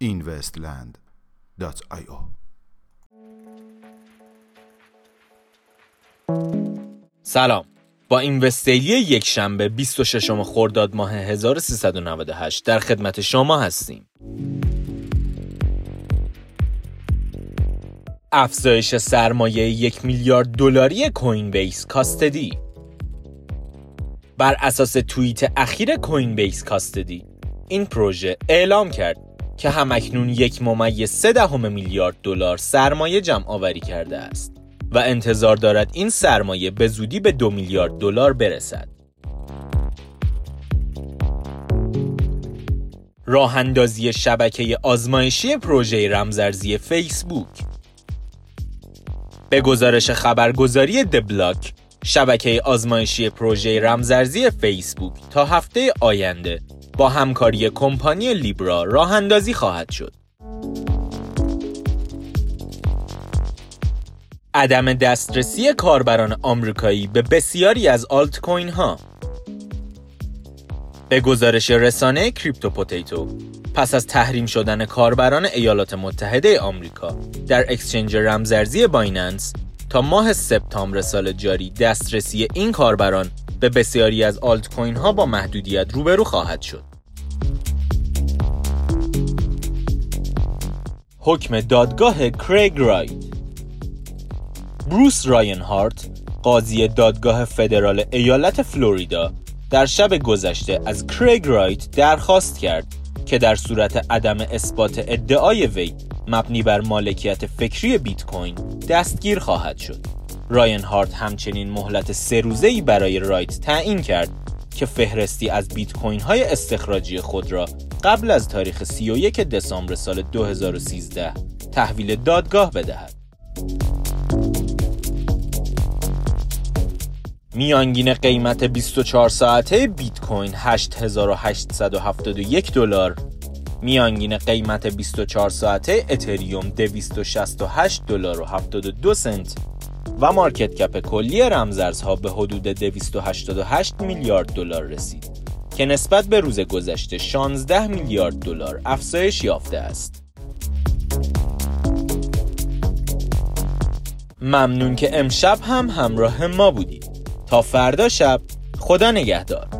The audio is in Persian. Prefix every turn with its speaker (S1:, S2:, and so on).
S1: investland.io
S2: سلام. با این وستیلی یک شنبه 26 خرداد ماه 1398 در خدمت شما هستیم. افزایش سرمایه یک میلیارد دلاری کوین بیس کاستدی بر اساس توییت اخیر کوین بیس کاستدی این پروژه اعلام کرد که همکنون یک ممیز سه دهم میلیارد دلار سرمایه جمع آوری کرده است و انتظار دارد این سرمایه به زودی به دو میلیارد دلار برسد. راه اندازی شبکه آزمایشی پروژه رمزارزی فیسبوک به گزارش خبرگزاری دبلاک شبکه آزمایشی پروژه رمزارزی فیسبوک تا هفته آینده با همکاری کمپانی لیبرا راه اندازی خواهد شد. عدم دسترسی کاربران آمریکایی به بسیاری از آلت کوین ها به گزارش رسانه کریپتو پوتیتو پس از تحریم شدن کاربران ایالات متحده آمریکا در exchange رمزارزی بایننس تا ماه سپتامبر سال جاری دسترسی این کاربران به بسیاری از آلت کوین ها با محدودیت روبرو خواهد شد. حکم دادگاه کریگ رایت بروس راین هارت قاضی دادگاه فدرال ایالت فلوریدا در شب گذشته از کریگ رایت درخواست کرد که در صورت عدم اثبات ادعای وی مبنی بر مالکیت فکری بیت کوین دستگیر خواهد شد. راین هارت همچنین مهلت سه روزه‌ای برای رایت تعیین کرد که فهرستی از بیت کوین های استخراجی خود را قبل از تاریخ 31 دسامبر سال 2013 تحویل دادگاه بدهد. میانگین قیمت 24 ساعته بیت کوین 8871 دلار میانگین قیمت 24 ساعته اتریوم 268 دلار و 72 سنت و مارکت کپ کلی رمزارزها به حدود 288 میلیارد دلار رسید که نسبت به روز گذشته 16 میلیارد دلار افزایش یافته است. ممنون که امشب هم همراه ما بودید. تا فردا شب خدا نگهدار.